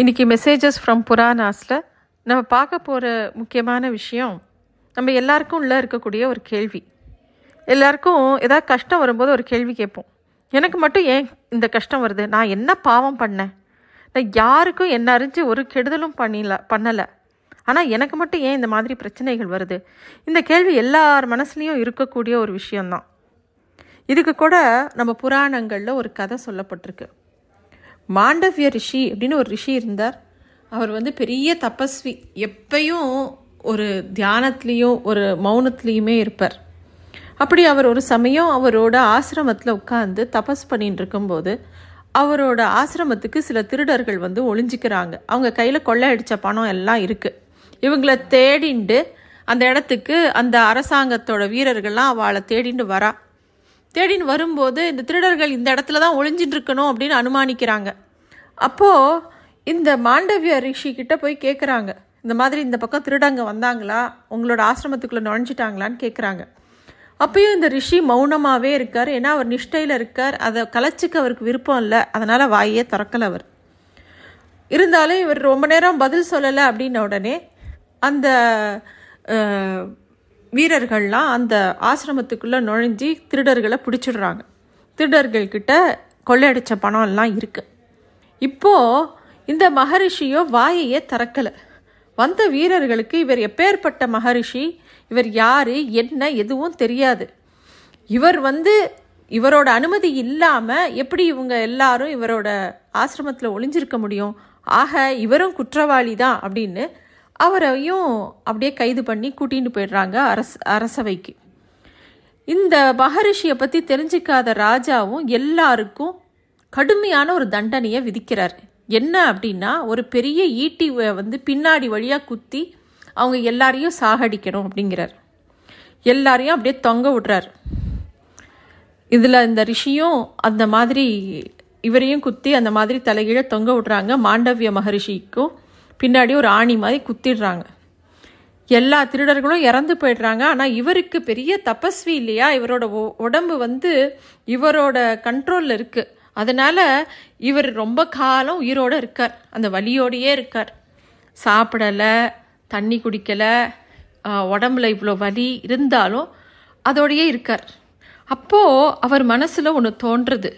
இன்னைக்கு messages from புராணாஸில் நம்ம பார்க்க போகிற முக்கியமான விஷயம் நம்ம எல்லாருக்கும் உள்ளே இருக்கக்கூடிய ஒரு கேள்வி. எல்லாருக்கும் ஏதாவது கஷ்டம் வரும்போது ஒரு கேள்வி கேட்போம். எனக்கு மட்டும் ஏன் இந்த கஷ்டம் வருது? நான் என்ன பாவம் பண்ணேன்? நான் யாருக்கும் என்ன அறிஞ்சு ஒரு கெடுதலும் பண்ணில பண்ணலை. ஆனால் எனக்கு மட்டும் ஏன் இந்த மாதிரி பிரச்சனைகள் வருது? இந்த கேள்வி எல்லார் மனசுலேயும் இருக்கக்கூடிய ஒரு விஷயம்தான். இதுக்கு கூட நம்ம புராணங்களில் ஒரு கதை சொல்லப்பட்டிருக்கு. மாண்டவிய ரிஷி அப்படின்னு ஒரு ரிஷி இருந்தார். அவர் வந்து பெரிய தபஸ்வி. எப்பையும் ஒரு தியானத்துலேயும் ஒரு மௌனத்துலேயுமே இருப்பார். அப்படி அவர் ஒரு சமயம் அவரோட ஆசிரமத்தில் உட்காந்து தபஸ் பண்ணிட்டு இருக்கும்போது அவரோட ஆசிரமத்துக்கு சில திருடர்கள் வந்து ஒளிஞ்சிக்கிறாங்க. அவங்க கையில் கொள்ளையடிச்ச பணம் எல்லாம் இருக்குது இவங்கள தேடிண்டு அந்த இடத்துக்கு அந்த அரசாங்கத்தோட வீரர்கள்லாம் அவளை தேடிண்டு வரா. தேடின்னு வரும்போது இந்த திருடர்கள் இந்த இடத்துல தான் ஒளிஞ்சிட்டு இருக்கணும் அப்படின்னு அனுமானிக்கிறாங்க. அப்போது இந்த மாண்டவிய ரிஷி கிட்ட போய் கேட்குறாங்க இந்த மாதிரி இந்த பக்கம் திருடங்க வந்தாங்களா? உங்களோட ஆசிரமத்துக்குள்ளே நுழைஞ்சிட்டாங்களான்னு கேட்குறாங்க அப்பயும் இந்த ரிஷி மௌனமாகவே இருக்கார். ஏன்னா அவர் நிஷ்டையில் இருக்கார். அதை கலைச்சிக்க அவருக்கு விருப்பம் இல்லை. அதனால் வாயே திறக்கலை அவர். இருந்தாலும் இவர் ரொம்ப நேரம் பதில் சொல்லலை அப்படின்ன உடனே அந்த வீரர்கள்லாம் அந்த ஆசிரமத்துக்குள்ளே நுழைஞ்சி திருடர்களை பிடிச்சிடுறாங்க. திருடர்கள்கிட்ட கொள்ளையடித்த பணம் எல்லாம் இருக்குது இப்போது இந்த மகரிஷியோ வாயையே திறக்கலை. வந்த வீரர்களுக்கு இவர் எப்பேற்பட்ட மகரிஷி? இவர் யார்? என்ன? எதுவும் தெரியாது. இவர் வந்து இவரோட அனுமதி இல்லாமல் எப்படி இவங்க எல்லாரும் இவரோட ஆசிரமத்தில் ஒளிஞ்சிருக்க முடியும்? ஆக இவரும் குற்றவாளி தான் அப்படின்னு அவரையும் அப்படியே கைது பண்ணி கூட்டின்னு போயிடுறாங்க அரச அரசவைக்கு. இந்த மகரிஷியை பற்றி தெரிஞ்சிக்காத ராஜாவும் எல்லாருக்கும் கடுமையான ஒரு தண்டனையை விதிக்கிறார். என்ன அப்படின்னா ஒரு பெரிய ஈட்டி வந்து பின்னாடி வழியாக குத்தி அவங்க எல்லாரையும் சாகடிக்கணும் அப்படிங்கிறார். எல்லாரையும் அப்படியே தொங்க விடுறார். இதில் இந்த ரிஷியும் அந்த மாதிரி இவரையும் குத்தி அந்த மாதிரி தலைகீழ தொங்க விடுறாங்க மாண்டவிய மகரிஷிக்கும். பின்னாடி ஒரு ஆணி மாதிரி குத்திடுறாங்க. எல்லா திருடர்களும் இறந்து போயிடுறாங்க. ஆனால் இவருக்கு பெரிய தபஸ்வி இல்லையா? இவரோட உடம்பு வந்து இவரோட கண்ட்ரோலில் இருக்குது அதனால் இவர் ரொம்ப காலம் உயிரோட இருக்கார். அந்த வலியோடையே இருக்கார். சாப்பிடலை தண்ணி குடிக்கலை உடம்புல இவ்வளோ வலி இருந்தாலும் அதோடையே இருக்கார். அப்போது அவர் மனசில் ஒன்று தோன்றுறது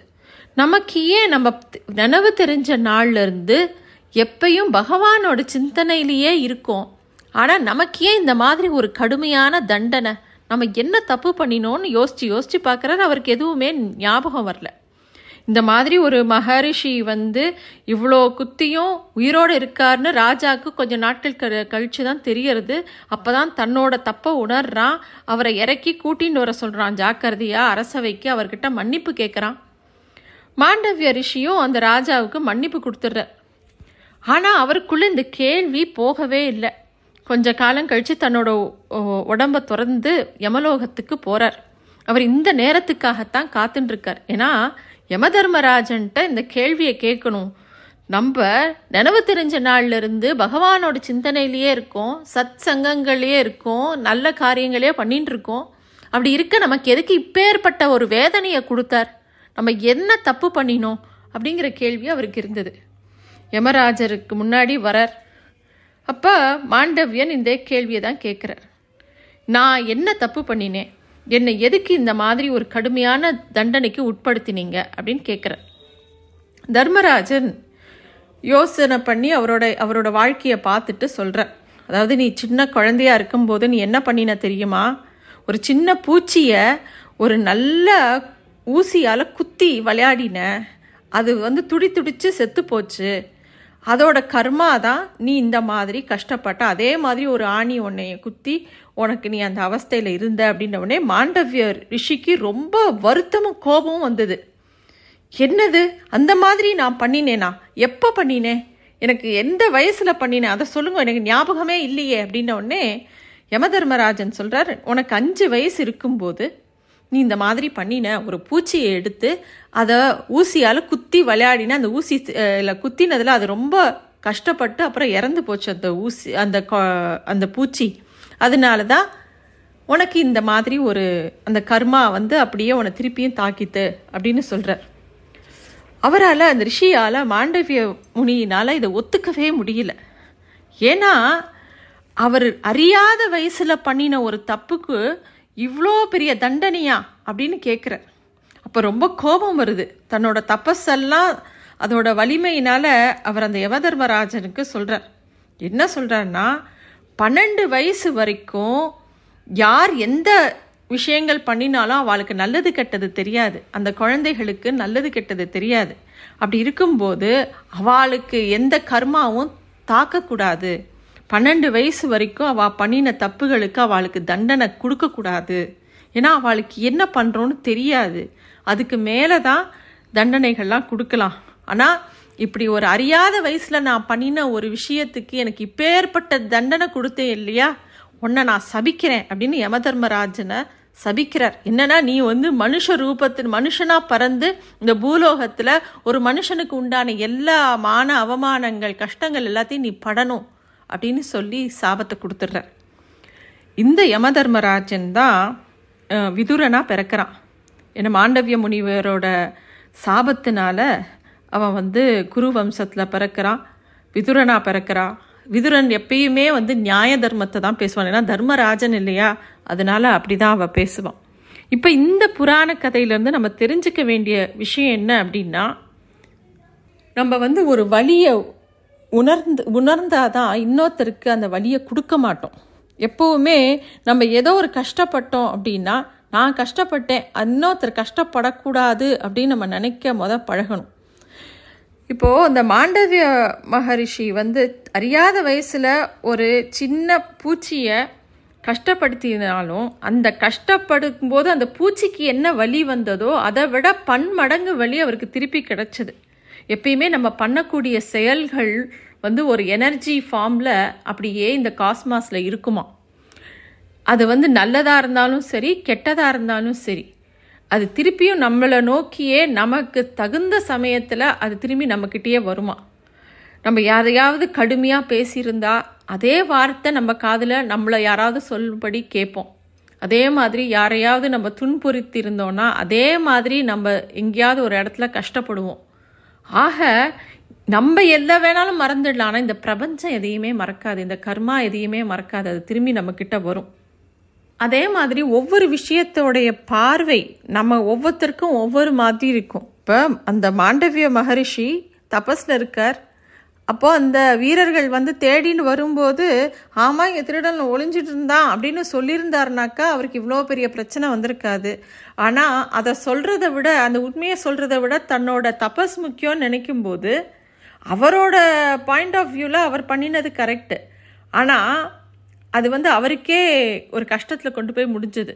நமக்கு ஏன் நம்ம த- நினைவு தெரிஞ்ச நாள்ல இருந்து எப்பையும் பகவானோட சிந்தனையிலேயே இருக்கோம். ஆனால் நமக்கு ஏன் இந்த மாதிரி ஒரு கடுமையான தண்டனை? நம்ம என்ன தப்பு பண்ணினோன்னு யோசித்து யோசித்து பார்க்குறாரு அவருக்கு எதுவுமே ஞாபகம் வரல. இந்த மாதிரி ஒரு மகரிஷி வந்து இவ்வளோ குத்தியும் உயிரோடு இருக்காருன்னு ராஜாவுக்கு கொஞ்சம் நாட்கள் க கழிச்சு தான் தெரியறது. அப்போ தான் தன்னோட தப்பை உணர்றான். அவரை இறக்கி கூட்டின்னு வர சொல்கிறான் ஜாக்கிரதையாக அரசவைக்கு அவர்கிட்ட மன்னிப்பு கேட்குறான் மாண்டவிய ரிஷியும் அந்த ராஜாவுக்கு மன்னிப்பு கொடுத்துட்றார் ஆனால் அவருக்குள்ள இந்த கேள்வி போகவே இல்லை. கொஞ்ச காலம் கழித்து தன்னோட உடம்பை உடம்ப திறந்து யமலோகத்துக்கு போகிறார் அவர் இந்த நேரத்துக்காகத்தான் காத்துட்டுருக்கார் ஏன்னா யமதர்மராஜன்ட்ட இந்த கேள்வியை கேட்கணும். நம்ம நினைவு தெரிஞ்ச நாள்லேருந்து பகவானோட சிந்தனையிலேயே இருக்கோம் சத் சங்கங்களையே இருக்கோம் நல்ல காரியங்களே பண்ணிட்டு இருக்கோம் அப்படி இருக்க நமக்கு எதுக்கு இப்பேற்பட்ட ஒரு வேதனையை கொடுத்தார்? நம்ம என்ன தப்பு பண்ணினோம்? அப்படிங்கிற கேள்வி அவருக்கு இருந்தது. யமராஜருக்கு முன்னாடி வரார். அப்போ மாண்டவியன் இந்த கேள்வியை தான் கேட்குறார் நான் என்ன தப்பு பண்ணினேன்? என்னை எதுக்கு இந்த மாதிரி ஒரு கடுமையான தண்டனைக்கு உட்படுத்தினீங்க? அப்படின்னு கேட்குறார் தர்மராஜன் யோசனை பண்ணி அவரோட அவரோட வாழ்க்கையை பார்த்துட்டு சொல்கிறார் அதாவது நீ சின்ன குழந்தையா இருக்கும்போது நீ என்ன பண்ணின தெரியுமா? ஒரு சின்ன பூச்சியை ஒரு நல்ல ஊசியால் குத்தி விளையாடின. அது வந்து துடி துடித்து செத்து போச்சு. அதோட கர்மா தான் நீ இந்த மாதிரி கஷ்டப்பட்ட அதே மாதிரி ஒரு ஆணி உன்னைய குத்தி உனக்கு நீ அந்த அவஸ்தையில் இருந்த அப்படின்ன உடனே மாண்டவிய ரிஷிக்கு ரொம்ப வருத்தமும் கோபமும் வந்தது. என்னது? அந்த மாதிரி நான் பண்ணினேனா? எப்போ பண்ணினேன் எனக்கு எந்த வயசில் பண்ணினேன் அதை சொல்லுங்க எனக்கு ஞாபகமே இல்லையே அப்படின்ன உடனே யமதர்மராஜன் சொல்கிறார் உனக்கு அஞ்சு வயசு இருக்கும்போது நீ இந்த மாதிரி பண்ணின ஒரு பூச்சியை எடுத்து அதை ஊசியால் குத்தி விளையாடின அந்த ஊசி இல்லை குத்தினதில் அது ரொம்ப கஷ்டப்பட்டு அப்புறம் இறந்து போச்சு அந்த ஊசி அந்த அந்த பூச்சி. அதனால தான் உனக்கு இந்த மாதிரி ஒரு அந்த கர்மா வந்து அப்படியே உன்னை திருப்பியும் தாக்கித்து அப்படின்னு சொல்கிறார் அவரால் அந்த ரிஷியால் மாண்டவிய முனியினால் இதை ஒத்துக்கவே முடியல. ஏன்னா அவர் அறியாத வயசில் பண்ணின ஒரு தப்புக்கு இவ்வளோ பெரிய தண்டனையா அப்படின்னு கேட்குறார் அப்போ ரொம்ப கோபம் வருது. தன்னோட தப்பஸெல்லாம் அதோட வலிமையினால் அவர் அந்த யமதர்மராஜனுக்கு சொல்கிறார் என்ன சொல்கிறாருன்னா பன்னெண்டு வயசு வரைக்கும் யார் எந்த விஷயங்கள் பண்ணினாலும் அவளுக்கு நல்லது கெட்டது தெரியாது. அந்த குழந்தைகளுக்கு நல்லது கெட்டது தெரியாது. அப்படி இருக்கும்போது அவளுக்கு எந்த கர்மாவும் தாக்கக்கூடாது. பன்னெண்டு வயசு வரைக்கும் அவள் பண்ணின தப்புகளுக்கு அவளுக்கு தண்டனை கொடுக்கக்கூடாது ஏன்னா அவளுக்கு என்ன பண்ணுறோன்னு தெரியாது. அதுக்கு மேலே தான் தண்டனைகள்லாம் கொடுக்கலாம். ஆனால் இப்படி ஒரு அறியாத வயசில் நான் பண்ணின ஒரு விஷயத்துக்கு எனக்கு இப்பேற்பட்ட தண்டனை கொடுத்தேன் இல்லையா? உன்னை நான் சபிக்கிறேன் அப்படின்னு யமதர்மராஜனை சபிக்கிறார். என்னன்னா நீ வந்து மனுஷ ரூபத்தில் மனுஷனா பறந்து இந்த பூலோகத்தில் ஒரு மனுஷனுக்கு உண்டான எல்லா மான அவமானங்கள் கஷ்டங்கள் எல்லாத்தையும் நீ படணும். அப்படின்னு சொல்லி சாபத்தை கொடுத்துட்றார். இந்த யமதர்மராஜன் தான் விதுரனாக பிறக்கிறான். ஏன்னா மாண்டவிய முனிவரோட சாபத்தினால அவன் வந்து குரு வம்சத்தில் பிறக்கிறான் விதுரனாக பிறக்கிறான். விதுரன் எப்பயுமே வந்து நியாய தர்மத்தை தான் பேசுவான். ஏன்னா தர்மராஜன் இல்லையா? அதனால அப்படி தான் அவள் பேசுவான். இப்போ இந்த புராண கதையிலேருந்து நம்ம தெரிஞ்சுக்க வேண்டிய விஷயம் என்ன அப்படின்னா நம்ம வந்து ஒரு வழியை உணர்ந்து உணர்ந்தாதான் இன்னொருத்தருக்கு அந்த வழியை கொடுக்க மாட்டோம். எப்போவுமே நம்ம ஏதோ ஒரு கஷ்டப்பட்டோம் அப்படின்னா நான் கஷ்டப்பட்டேன் இன்னொருத்தர் கஷ்டப்படக்கூடாது அப்படின்னு நம்ம நினைக்க முத பழகணும். இப்போது இந்த மாண்டவிய மகரிஷி வந்து அறியாத வயசில் ஒரு சின்ன பூச்சியை கஷ்டப்படுத்தினாலும் அந்த கஷ்டப்படும் போது அந்த பூச்சிக்கு என்ன வலி வந்ததோ அதை விட பன்மடங்கு வலி அவருக்கு திருப்பி கிடைச்சது. எப்பயுமே நம்ம பண்ணக்கூடிய செயல்கள் வந்து ஒரு எனர்ஜி ஃபார்மில் அப்படியே இந்த காஸ்மாஸில் இருக்குமா? அது வந்து நல்லதாக இருந்தாலும் சரி கெட்டதாக இருந்தாலும் சரி அது திருப்பியும் நம்மளை நோக்கியே நமக்கு தகுந்த சமயத்தில் அது திரும்பி நம்மக்கிட்டேயே வருமா? நம்ம யாரையாவது கடுமையாக பேசியிருந்தா அதே வார்த்தை நம்ம காதில் நம்மளை யாராவது சொல்லும்படி கேட்போம். அதே மாதிரி யாரையாவது நம்ம துன்புறுத்தியிருந்தோன்னா அதே மாதிரி நம்ம எங்கேயாவது ஒரு இடத்துல கஷ்டப்படுவோம். ஆக நம்ம எதை வேணாலும் மறந்துடலாம் ஆனால் இந்த பிரபஞ்சம் எதையுமே மறக்காது இந்த கர்மா எதையுமே மறக்காது அது திரும்பி நம்மக்கிட்ட வரும். அதே மாதிரி ஒவ்வொரு விஷயத்தோடைய பார்வை நம்ம ஒவ்வொருத்தருக்கும் ஒவ்வொரு மாதிரி இருக்கும். இப்போ அந்த மாண்டவிய மகரிஷி தபஸில் இருக்கார். அப்போ அந்த வீரர்கள் வந்து தேடின்னு வரும்போது ஆமாம் இங்கே திருடன் ஒளிஞ்சிட்டு இருந்தான் அப்படின்னு சொல்லியிருந்தாருனாக்கா அவருக்கு இவ்வளோ பெரிய பிரச்சனை வந்திருக்காது. ஆனால் அதை சொல்கிறத விட அந்த உண்மையை சொல்கிறத விட தன்னோட தபஸ் முக்கியம்னு நினைக்கும்போது அவரோட பாயிண்ட் ஆஃப் வியூவில் அவர் பண்ணினது கரெக்டு ஆனால் அது வந்து அவருக்கே ஒரு கஷ்டத்தில் கொண்டு போய் முடிஞ்சது.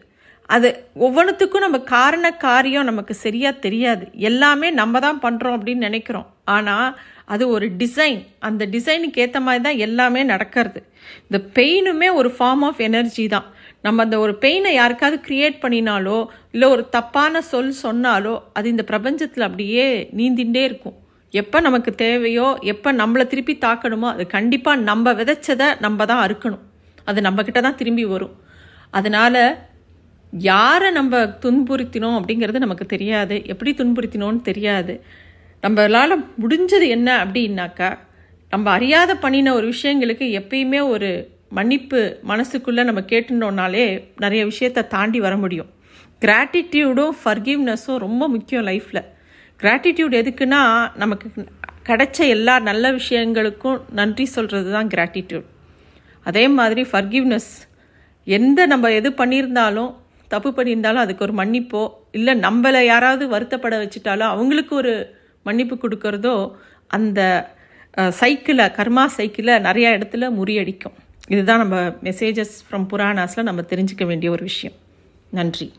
அது ஒவ்வொன்றுத்துக்கும் நம்ம காரண காரியம் நமக்கு சரியாக தெரியாது. எல்லாமே நம்ம தான் பண்ணுறோம் அப்படின்னு நினைக்கிறோம். ஆனால் அது ஒரு டிசைன் அந்த டிசைனுக்கு ஏற்ற மாதிரி தான் எல்லாமே நடக்கிறது. இந்த பெயினுமே ஒரு ஃபார்ம் ஆஃப் எனர்ஜி தான். நம்ம அந்த ஒரு பெயினை யாருக்காவது க்ரியேட் பண்ணினாலோ இல்லை ஒரு தப்பான சொல் சொன்னாலோ அது இந்த பிரபஞ்சத்தில் அப்படியே நீந்திண்டே இருக்கும். எப்போ நமக்கு தேவையோ எப்போ நம்மளை திருப்பி தாக்கணுமோ அது கண்டிப்பாக நம்ம விதைச்சதை நம்ம தான் அறுக்கணும். அது நம்மக்கிட்ட தான் திரும்பி வரும். அதனால் யாரை நம்ம துன்புறுத்தினோம் அப்படிங்கிறது நமக்கு தெரியாது. எப்படி துன்புறுத்தினோன்னு தெரியாது. நம்மளால் முடிஞ்சது என்ன அப்படின்னாக்கா நம்ம அறியாத பண்ணின ஒரு விஷயங்களுக்கு எப்பயுமே ஒரு மன்னிப்பு மனசுக்குள்ளே நம்ம கேட்டுட்டோம்னாலே நிறைய விஷயத்த தாண்டி வர முடியும். கிராட்டிடியூடும் ஃபர்கிவ்னஸும் ரொம்ப முக்கியம் லைஃப்பில் கிராட்டிடியூட் எதுக்குன்னா நமக்கு கிடைச்ச எல்லா நல்ல விஷயங்களுக்கும் நன்றி சொல்கிறது தான் கிராட்டிடியூட் அதே மாதிரி ஃபர்கிவ்னஸ் எந்த நம்ம எது பண்ணியிருந்தாலும் தப்பு பண்ணியிருந்தாலும் அதுக்கு ஒரு மன்னிப்போ இல்லை நம்மளை யாராவது வருத்தப்பட வச்சுட்டாலும் அவங்களுக்கு ஒரு மன்னிப்பு கொடுக்கறதோ அந்த சைக்கிளை கர்மா சைக்கிளை நிறையா இடத்துல முறியடிக்கும். இதுதான் நம்ம மெசேஜஸ் ஃப்ரம் புராணாஸில் நம்ம தெரிஞ்சுக்க வேண்டிய ஒரு விஷயம். நன்றி.